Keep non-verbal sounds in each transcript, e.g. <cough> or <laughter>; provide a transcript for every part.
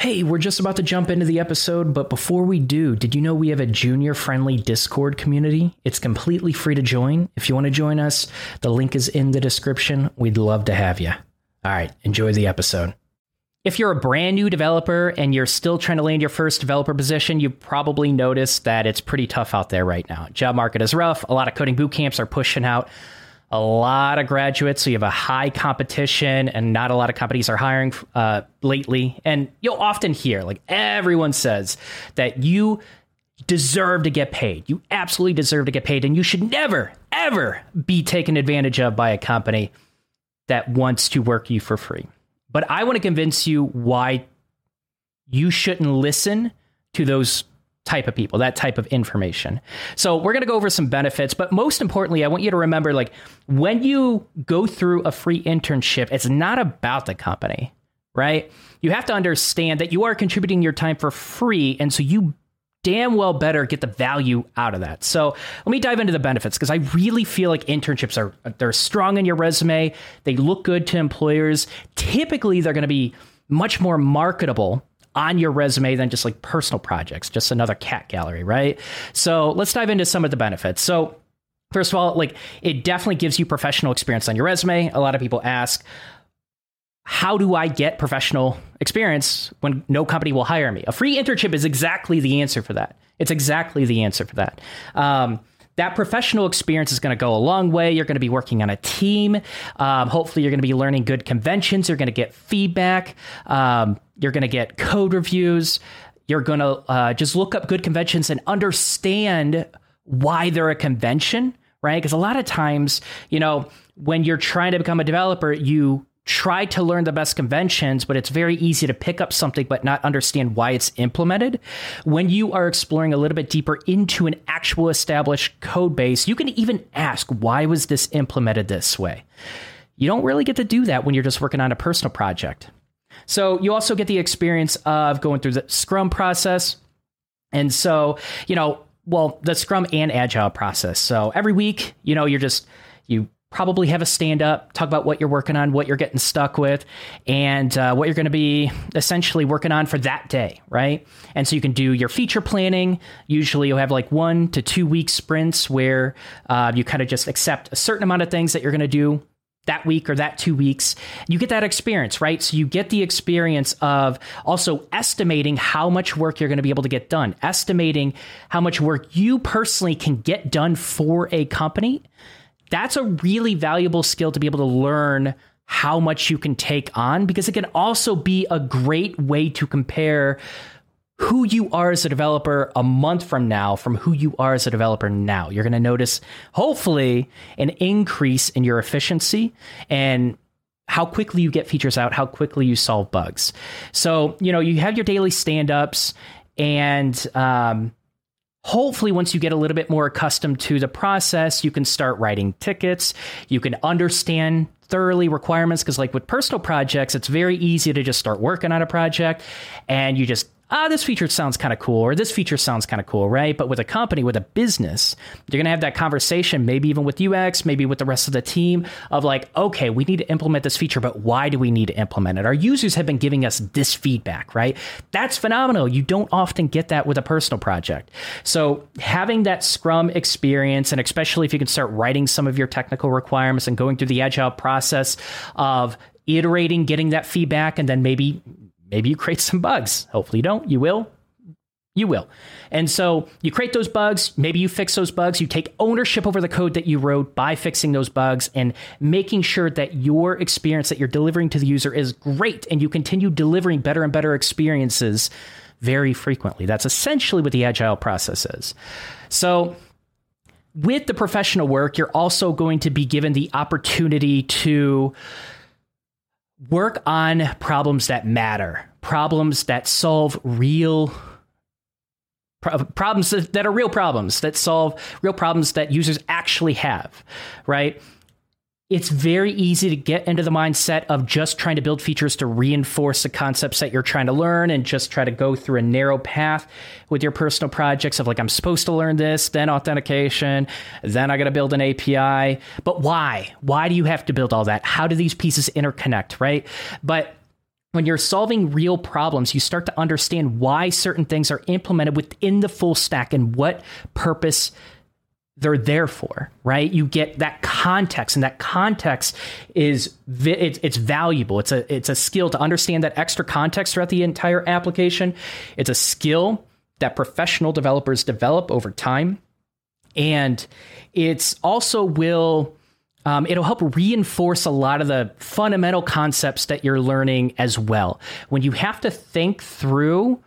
Hey, we're just about to jump into the episode, but before we do, did you know we have a junior friendly Discord community? It's completely free to join. If you want to join us, the link is in the description. We'd love to have you. All right, enjoy the episode. If you're a brand new developer and you're still trying to land your first developer position, you probably noticed that it's pretty tough out there right now. Job market is rough. A lot of coding boot camps are pushing out a lot of graduates, so you have a high competition, and not a lot of companies are hiring uh, lately. And you'll often hear, like everyone says, that you deserve to get paid. You absolutely deserve to get paid, and you should never, ever be taken advantage of by a company that wants to work you for free. But I want to convince you why you shouldn't listen to those type of people, that type of information. So we're going to go over some benefits, but most importantly, I want you to remember like when you go through a free internship, it's not about the company, right? You have to understand that you are contributing your time for free and so you damn well better get the value out of that. So let me dive into the benefits because I really feel like internships are they're strong in your resume. They look good to employers. Typically, they're going to be much more marketable on your resume than just like personal projects, just another cat gallery, right? So let's dive into some of the benefits. So First of all, like it definitely gives you professional experience on your resume. A lot of people ask, how do I get professional experience when no company will hire me? A free internship is exactly the answer for that. It's exactly the answer for that. Um, that professional experience is going to go a long way. You're going to be working on a team. Um, hopefully, you're going to be learning good conventions. You're going to get feedback. Um, you're going to get code reviews. You're going to uh, just look up good conventions and understand why they're a convention, right? Because a lot of times, you know, when you're trying to become a developer, you try to learn the best conventions, but it's very easy to pick up something but not understand why it's implemented. When you are exploring a little bit deeper into an actual established code base, you can even ask, why was this implemented this way? You don't really get to do that when you're just working on a personal project. So you also get the experience of going through the Scrum process. And so, you know, well, the Scrum and Agile process. So every week, you know, you're just, you probably have a stand up, talk about what you're working on, what you're getting stuck with, and uh, what you're going to be essentially working on for that day, right? And so you can do your feature planning. Usually you'll have like one to two week sprints where uh, you kind of just accept a certain amount of things that you're going to do that week or that two weeks. You get that experience, right? So you get the experience of also estimating how much work you're going to be able to get done, estimating how much work you personally can get done for a company that's a really valuable skill to be able to learn how much you can take on because it can also be a great way to compare who you are as a developer a month from now from who you are as a developer now. You're going to notice, hopefully, an increase in your efficiency and how quickly you get features out, how quickly you solve bugs. So, you know, you have your daily stand ups and, um, hopefully once you get a little bit more accustomed to the process you can start writing tickets. You can understand thoroughly requirements because like with personal projects it's very easy to just start working on a project and you just ah, this feature sounds kind of cool, or this feature sounds kind of cool, right? But with a company, with a business, you're going to have that conversation, maybe even with UX, maybe with the rest of the team, of like, okay, we need to implement this feature, but why do we need to implement it? Our users have been giving us this feedback, right? That's phenomenal. You don't often get that with a personal project. So having that Scrum experience, and especially if you can start writing some of your technical requirements and going through the agile process of iterating, getting that feedback, and then maybe maybe you create some bugs. Hopefully you don't. You will. You will. And so you create those bugs, maybe you fix those bugs, you take ownership over the code that you wrote by fixing those bugs and making sure that your experience that you're delivering to the user is great and you continue delivering better and better experiences very frequently. That's essentially what the agile process is. So with the professional work, you're also going to be given the opportunity to work on problems that matter, problems that solve real problems that are real problems that solve real problems that users actually have, right? It's very easy to get into the mindset of just trying to build features to reinforce the concepts that you're trying to learn and just try to go through a narrow path with your personal projects of like, I'm supposed to learn this, then authentication, then I got to build an API. But why? Why do you have to build all that? How do these pieces interconnect, right? But when you're solving real problems, you start to understand why certain things are implemented within the full stack and what purpose they're there for, right? You get that context, and that context is it's, it's valuable. It's a it's a skill to understand that extra context throughout the entire application. It's a skill that professional developers develop over time, and it's also will um, it'll help reinforce a lot of the fundamental concepts that you're learning as well. When you have to think through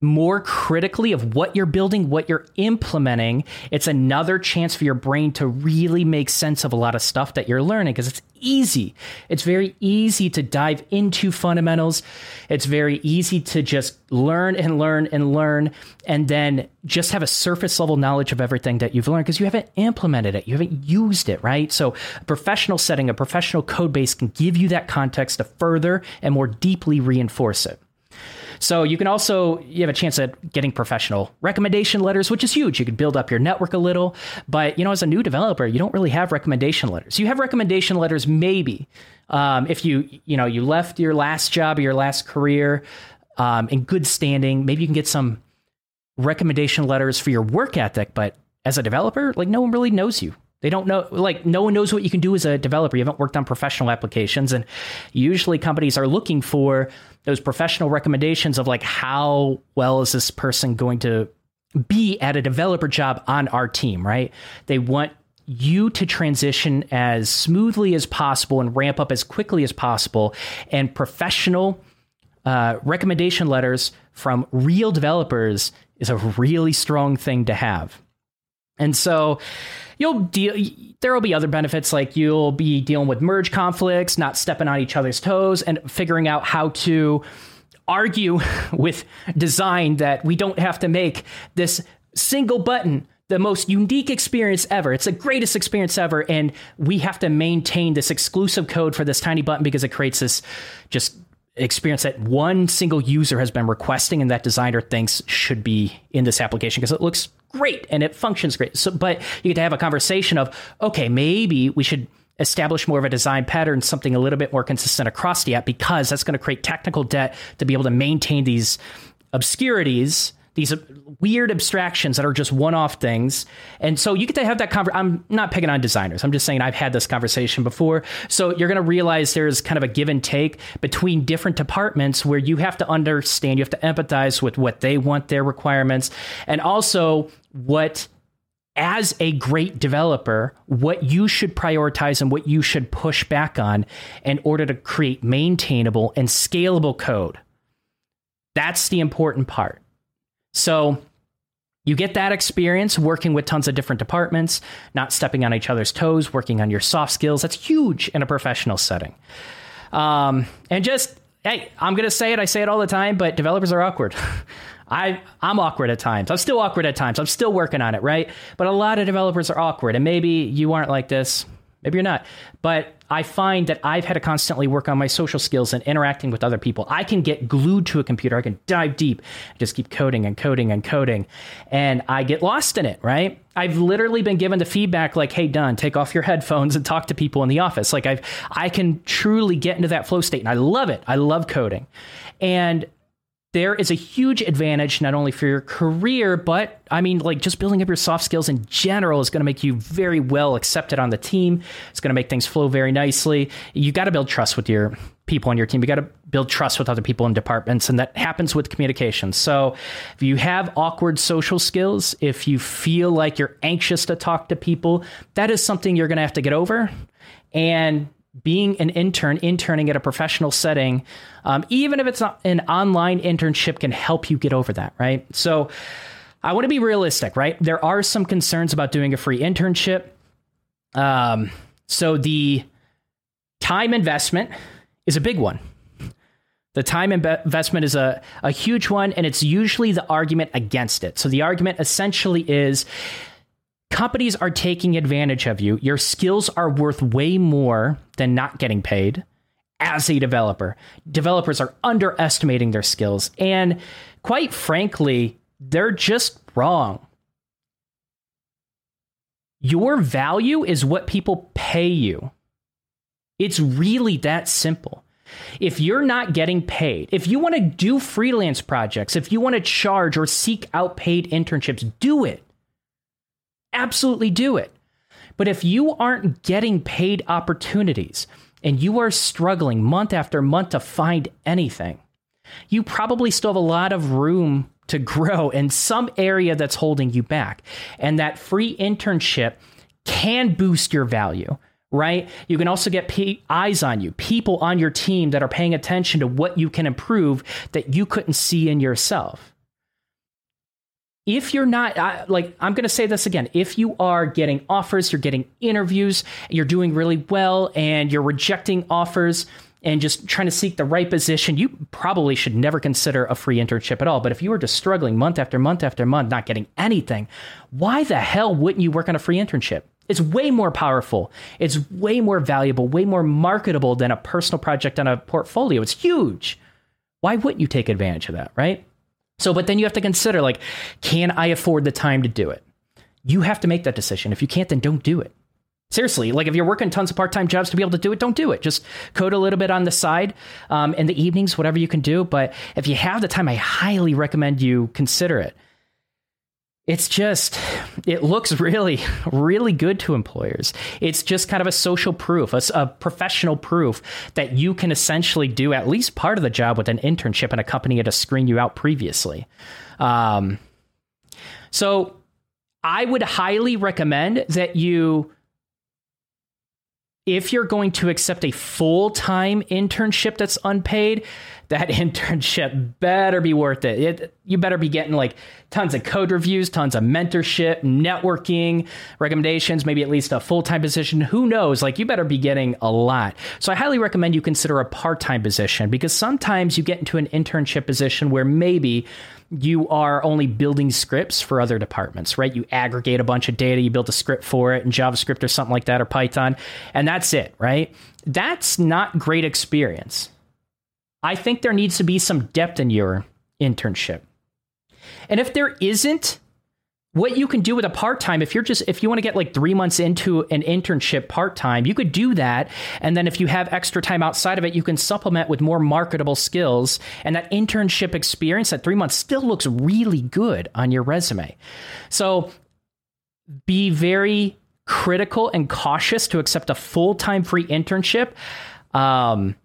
more critically of what you're building, what you're implementing, it's another chance for your brain to really make sense of a lot of stuff that you're learning because it's easy. It's very easy to dive into fundamentals. It's very easy to just learn and learn and learn and then just have a surface level knowledge of everything that you've learned because you haven't implemented it. You haven't used it, right? So, a professional setting, a professional code base can give you that context to further and more deeply reinforce it. So you can also you have a chance at getting professional recommendation letters, which is huge. You could build up your network a little, but you know, as a new developer, you don't really have recommendation letters. You have recommendation letters maybe um, if you you know you left your last job or your last career um, in good standing. Maybe you can get some recommendation letters for your work ethic, but as a developer, like no one really knows you. They don't know, like, no one knows what you can do as a developer. You haven't worked on professional applications. And usually companies are looking for those professional recommendations of, like, how well is this person going to be at a developer job on our team, right? They want you to transition as smoothly as possible and ramp up as quickly as possible. And professional uh, recommendation letters from real developers is a really strong thing to have. And so, you'll deal there will be other benefits like you'll be dealing with merge conflicts not stepping on each other's toes and figuring out how to argue <laughs> with design that we don't have to make this single button the most unique experience ever. It's the greatest experience ever. And we have to maintain this exclusive code for this tiny button because it creates this just experience that one single user has been requesting and that designer thinks should be in this application because it looks great and it functions great. So, but you get to have a conversation of, okay, maybe we should establish more of a design pattern, something a little bit more consistent across the app, because that's going to create technical debt to be able to maintain these obscurities these weird abstractions that are just one-off things. And so you get to have that conversation. I'm not picking on designers. I'm just saying I've had this conversation before. So you're going to realize there's kind of a give and take between different departments where you have to understand, you have to empathize with what they want, their requirements, and also what as a great developer, what you should prioritize and what you should push back on in order to create maintainable and scalable code. That's the important part. So you get that experience working with tons of different departments, not stepping on each other's toes, working on your soft skills. That's huge in a professional setting. Um, and just, hey, I'm going to say it. I say it all the time, but developers are awkward. <laughs> I, I'm awkward at times. I'm still awkward at times. I'm still working on it, right? But a lot of developers are awkward. And maybe you aren't like this. Maybe you're not. But I find that I've had to constantly work on my social skills and interacting with other people. I can get glued to a computer. I can dive deep, just keep coding and coding and coding. And I get lost in it, right? I've literally been given the feedback like, hey, Don, take off your headphones and talk to people in the office. Like I've I can truly get into that flow state. And I love it. I love coding. And there is a huge advantage not only for your career, but I mean, like just building up your soft skills in general is going to make you very well accepted on the team. It's going to make things flow very nicely. You got to build trust with your people on your team. You got to build trust with other people in departments, and that happens with communication. So, if you have awkward social skills, if you feel like you're anxious to talk to people, that is something you're going to have to get over. And being an intern, interning at a professional setting, um, even if it's an online internship, can help you get over that, right? So I want to be realistic, right? There are some concerns about doing a free internship. Um, so the time investment is a big one. The time investment is a, a huge one, and it's usually the argument against it. So the argument essentially is companies are taking advantage of you. Your skills are worth way more than not getting paid as a developer. Developers are underestimating their skills. And quite frankly, they're just wrong. Your value is what people pay you. It's really that simple. If you're not getting paid, if you want to do freelance projects, if you want to charge or seek out paid internships, do it. Absolutely do it. But if you aren't getting paid opportunities and you are struggling month after month to find anything, you probably still have a lot of room to grow in some area that's holding you back. And that free internship can boost your value, right? You can also get p- eyes on you, people on your team that are paying attention to what you can improve that you couldn't see in yourself. If you're not, I, like, I'm going to say this again. If you are getting offers, you're getting interviews, you're doing really well, and you're rejecting offers, and just trying to seek the right position, you probably should never consider a free internship at all. But if you were just struggling month after month after month, not getting anything, why the hell wouldn't you work on a free internship? It's way more powerful. It's way more valuable, way more marketable than a personal project on a portfolio. It's huge. Why wouldn't you take advantage of that, right? So, but then you have to consider like, can I afford the time to do it? You have to make that decision. If you can't, then don't do it. Seriously, like if you're working tons of part time jobs to be able to do it, don't do it. Just code a little bit on the side um, in the evenings, whatever you can do. But if you have the time, I highly recommend you consider it. It's just, it looks really, really good to employers. It's just kind of a social proof, a, a, professional proof that you can essentially do at least part of the job with an internship in a company that has screened you out previously. Um, so I would highly recommend that you if you're going to accept a full time internship that's unpaid, that <laughs> internship better be worth it. it. You better be getting like tons of code reviews, tons of mentorship, networking, recommendations, maybe at least a full time position. Who knows? Like, you better be getting a lot. So, I highly recommend you consider a part time position because sometimes you get into an internship position where maybe you are only building scripts for other departments, right? You aggregate a bunch of data, you build a script for it in JavaScript or something like that or Python, and that's it, right? That's not great experience. I think there needs to be some depth in your internship. And if there isn't, what you can do with a part-time if you're just if you want to get like 3 months into an internship part-time you could do that. And then if you have extra time outside of it you can supplement with more marketable skills. And that internship experience that 3 months still looks really good on your resume. So be very critical and cautious to accept a full-time free internship. Um,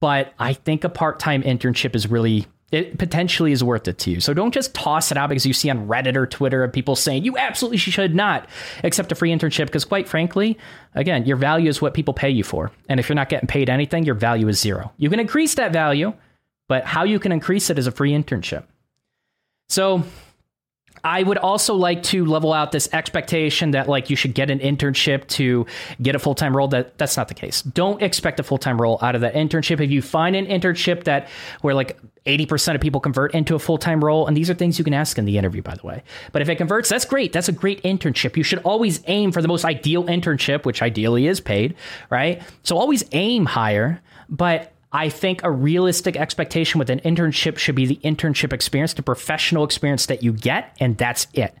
but I think a part-time internship is really it potentially is worth it to you. So don't just toss it out because you see on Reddit or Twitter of people saying you absolutely should not accept a free internship because quite frankly, again, your value is what people pay you for. And if you're not getting paid anything, your value is zero. You can increase that value, but how you can increase it is a free internship. So I would also like to level out this expectation that like you should get an internship to get a full time role. That that's not the case. Don't expect a full time role out of that internship. If you find an internship that where like 80% of people convert into a full time role, and these are things you can ask in the interview, by the way. But if it converts, that's great. That's a great internship. You should always aim for the most ideal internship, which ideally is paid, right? So always aim higher. But I think a realistic expectation with an internship should be the internship experience, the professional experience that you get, and that's it.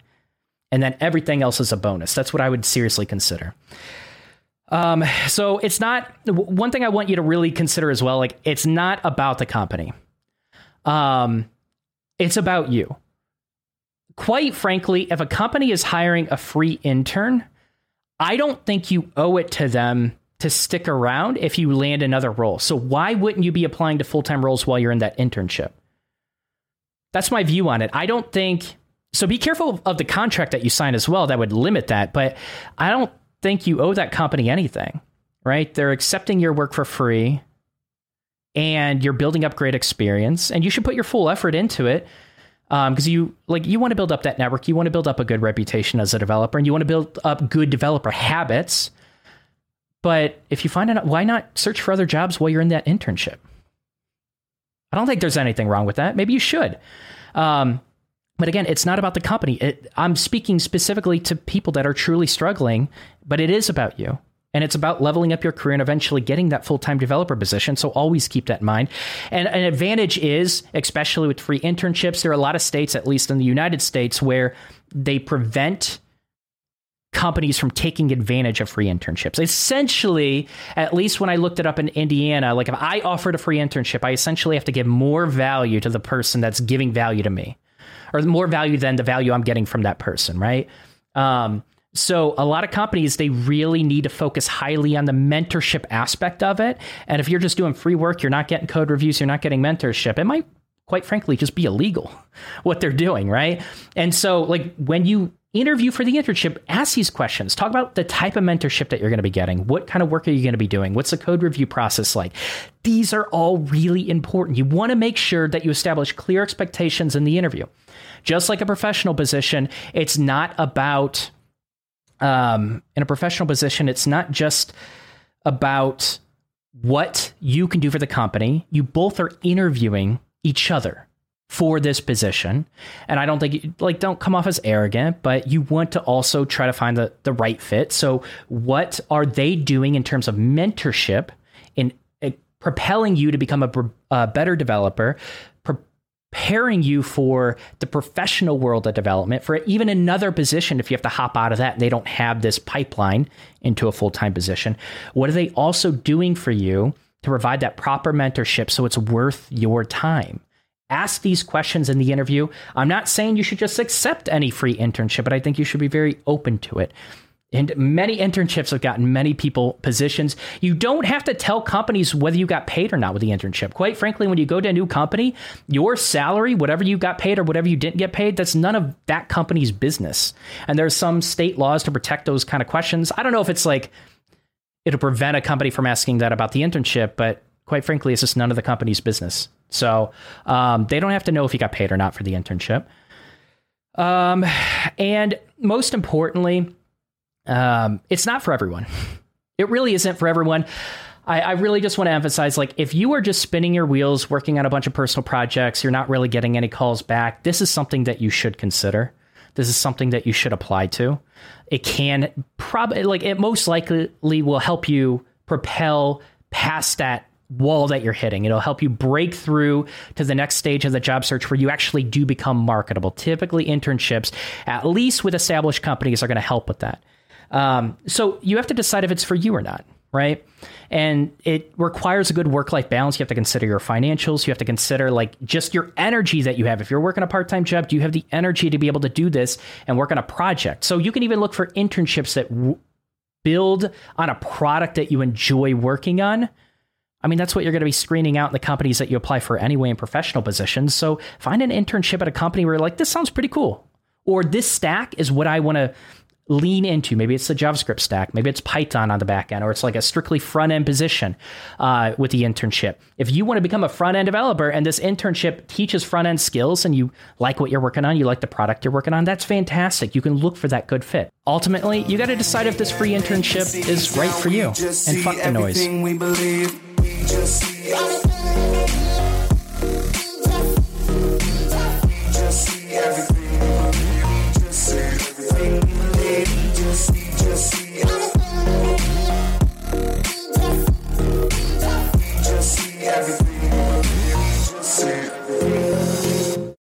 And then everything else is a bonus. That's what I would seriously consider. Um, so it's not one thing I want you to really consider as well. Like it's not about the company. Um, it's about you. Quite frankly, if a company is hiring a free intern, I don't think you owe it to them to stick around if you land another role. So why wouldn't you be applying to full-time roles while you're in that internship? That's my view on it. I don't think so be careful of the contract that you sign as well that would limit that, but I don't think you owe that company anything. Right? They're accepting your work for free and you're building up great experience and you should put your full effort into it because um, you like you want to build up that network you want to build up a good reputation as a developer and you want to build up good developer habits but if you find out, why not search for other jobs while you're in that internship? I don't think there's anything wrong with that. Maybe you should. Um, but again, it's not about the company. It, I'm speaking specifically to people that are truly struggling, but it is about you. And it's about leveling up your career and eventually getting that full time developer position. So always keep that in mind. And an advantage is, especially with free internships, there are a lot of states, at least in the United States, where they prevent companies from taking advantage of free internships. Essentially, at least when I looked it up in Indiana, like if I offered a free internship, I essentially have to give more value to the person that's giving value to me, or more value than the value I'm getting from that person, right? Um, so a lot of companies they really need to focus highly on the mentorship aspect of it. And if you're just doing free work, you're not getting code reviews, you're not getting mentorship. It might quite frankly just be illegal <laughs> what they're doing, right? And so like when you interview for the internship, ask these questions. Talk about the type of mentorship that you're going to be getting. What kind of work are you going to be doing? What's the code review process like? These are all really important. You want to make sure that you establish clear expectations in the interview. Just like a professional position, it's not about um, in a professional position, it's not just about what you can do for the company. You both are interviewing each other for this position. And I don't think like don't come off as arrogant, but you want to also try to find the the right fit. So what are they doing in terms of mentorship in uh, propelling you to become a, a better developer? Preparing you for the professional world of development for even another position if you have to hop out of that and they don't have this pipeline into a full-time position. What are they also doing for you to provide that proper mentorship so it's worth your time? Ask these questions in the interview. I'm not saying you should just accept any free internship but i think you should be very open to it and many internships have gotten many people positions. You don't have to tell companies whether you got paid or not with the internship. Quite frankly, when you go to a new company, your salary, whatever you got paid or whatever you didn't get paid, that's none of that company's business. And there's some state laws to protect those kind of questions. I don't know if it's like it'll prevent a company from asking that about the internship, but quite frankly, it's just none of the company's business. So um, they don't have to know if you got paid or not for the internship. Um, and most importantly, um, it's not for everyone. It really isn't for everyone. I, I, really just want to emphasize like if you are just spinning your wheels working on a bunch of personal projects you're not really getting any calls back this is something that you should consider. This is something that you should apply to. It can probably like it most likely will help you propel past that wall that you're hitting. It'll help you break through to the next stage of the job search where you actually do become marketable. Typically internships at least with established companies are going to help with that um, so you have to decide if it's for you or not, right? And it requires a good work life balance. You have to consider your financials. You have to consider like just your energy that you have. If you're working a part time job, do you have the energy to be able to do this and work on a project? So you can even look for internships that w- build on a product that you enjoy working on. I mean, that's what you're going to be screening out in the companies that you apply for anyway in professional positions. So find an internship at a company where you're like, this sounds pretty cool. Or this stack is what I want to lean into. Maybe it's the JavaScript stack, maybe it's Python on the back end, or it's like a strictly front end position uh, with the internship. If you want to become a front end developer and this internship teaches front end skills and you like what you're working on, you like the product you're working on, that's fantastic. You can look for that good fit. Ultimately, you got to decide if this free internship is right for you and fuck the noise.